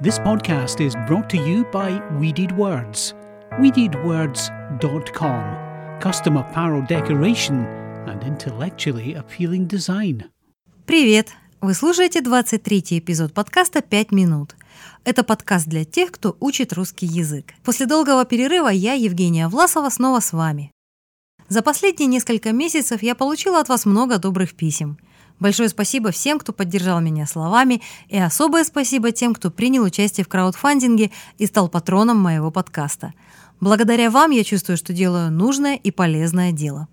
This podcast is brought to you by Weeded Words. WeededWords.com. Custom apparel decoration and intellectually appealing design. Привет! Вы слушаете 23-й эпизод подкаста «Пять минут». Это подкаст для тех, кто учит русский язык. После долгого перерыва я, Евгения Власова, снова с вами. За последние несколько месяцев я получила от вас много добрых писем. Большое спасибо всем, кто поддержал меня словами, и особое спасибо тем, кто принял участие в краудфандинге и стал патроном моего подкаста. Благодаря вам я чувствую, что делаю нужное и полезное дело.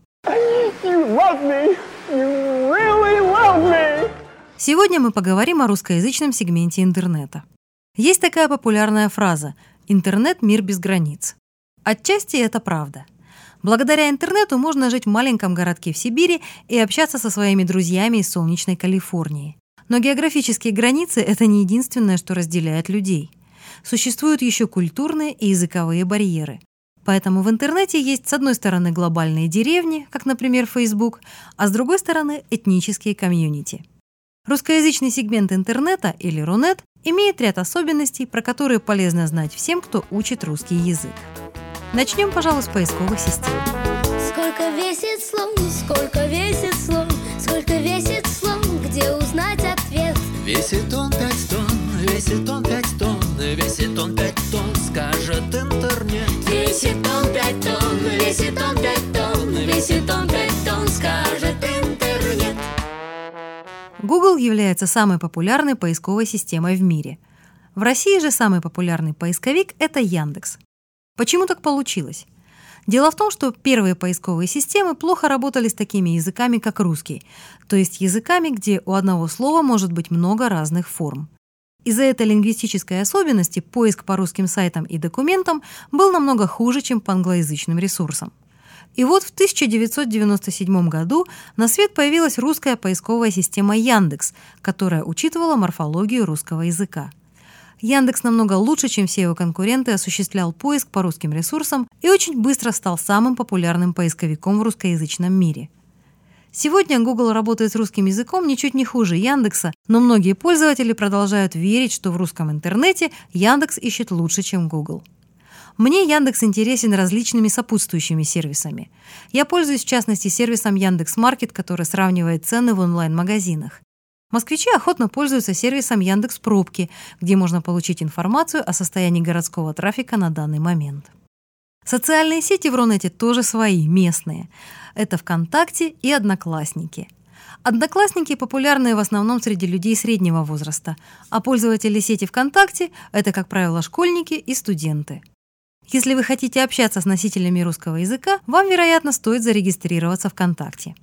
Сегодня мы поговорим о русскоязычном сегменте интернета. Есть такая популярная фраза «интернет – мир без границ». Отчасти это правда – Благодаря интернету можно жить в маленьком городке в Сибири и общаться со своими друзьями из солнечной Калифорнии. Но географические границы – это не единственное, что разделяет людей. Существуют еще культурные и языковые барьеры. Поэтому в интернете есть с одной стороны глобальные деревни, как, например, Facebook, а с другой стороны этнические комьюнити. Русскоязычный сегмент интернета, или Рунет, имеет ряд особенностей, про которые полезно знать всем, кто учит русский язык. Начнем, пожалуй, с поисковых систем. Сколько весит слон, сколько весит слон, сколько весит слон, где узнать ответ? Весит он пять тонн, весит он пять тонн, весит он пять тонн, скажет интернет. Весит он пять тонн, весит он пять тонн, весит он пять тонн, скажет интернет. Google является самой популярной поисковой системой в мире. В России же самый популярный поисковик – это Яндекс. Почему так получилось? Дело в том, что первые поисковые системы плохо работали с такими языками, как русский, то есть языками, где у одного слова может быть много разных форм. Из-за этой лингвистической особенности поиск по русским сайтам и документам был намного хуже, чем по англоязычным ресурсам. И вот в 1997 году на свет появилась русская поисковая система Яндекс, которая учитывала морфологию русского языка. Яндекс намного лучше, чем все его конкуренты, осуществлял поиск по русским ресурсам и очень быстро стал самым популярным поисковиком в русскоязычном мире. Сегодня Google работает с русским языком ничуть не хуже Яндекса, но многие пользователи продолжают верить, что в русском интернете Яндекс ищет лучше, чем Google. Мне Яндекс интересен различными сопутствующими сервисами. Я пользуюсь в частности сервисом Яндекс.Маркет, который сравнивает цены в онлайн-магазинах. Москвичи охотно пользуются сервисом Яндекс Пробки, где можно получить информацию о состоянии городского трафика на данный момент. Социальные сети в Рунете тоже свои, местные. Это ВКонтакте и Одноклассники. Одноклассники популярны в основном среди людей среднего возраста, а пользователи сети ВКонтакте – это, как правило, школьники и студенты. Если вы хотите общаться с носителями русского языка, вам, вероятно, стоит зарегистрироваться ВКонтакте.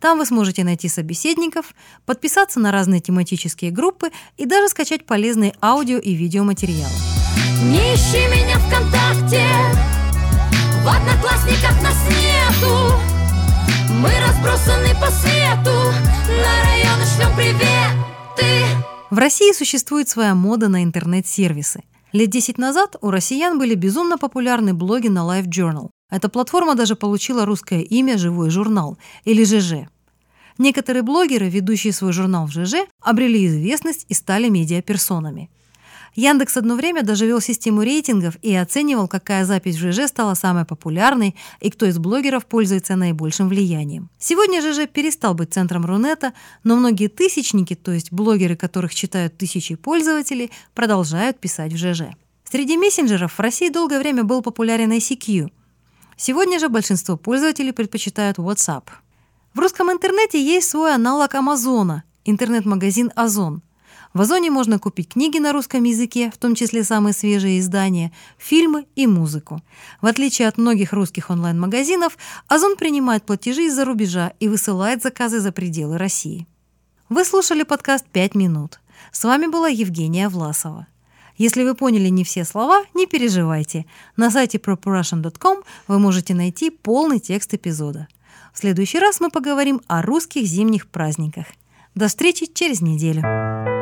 Там вы сможете найти собеседников, подписаться на разные тематические группы и даже скачать полезные аудио и видеоматериалы. Не ищи меня ВКонтакте, в одноклассниках нас нету. Мы разбросаны по свету, на районы шлем приветы. В России существует своя мода на интернет-сервисы. Лет 10 назад у россиян были безумно популярны блоги на Live Journal. Эта платформа даже получила русское имя «Живой журнал» или ЖЖ. Некоторые блогеры, ведущие свой журнал в ЖЖ, обрели известность и стали медиаперсонами. Яндекс одно время даже вел систему рейтингов и оценивал, какая запись в ЖЖ стала самой популярной и кто из блогеров пользуется наибольшим влиянием. Сегодня ЖЖ перестал быть центром Рунета, но многие тысячники, то есть блогеры, которых читают тысячи пользователей, продолжают писать в ЖЖ. Среди мессенджеров в России долгое время был популярен ICQ – Сегодня же большинство пользователей предпочитают WhatsApp. В русском интернете есть свой аналог Амазона – интернет-магазин Озон. В Озоне можно купить книги на русском языке, в том числе самые свежие издания, фильмы и музыку. В отличие от многих русских онлайн-магазинов, Озон принимает платежи из-за рубежа и высылает заказы за пределы России. Вы слушали подкаст «Пять минут». С вами была Евгения Власова. Если вы поняли не все слова, не переживайте. На сайте properrussian.com вы можете найти полный текст эпизода. В следующий раз мы поговорим о русских зимних праздниках. До встречи через неделю.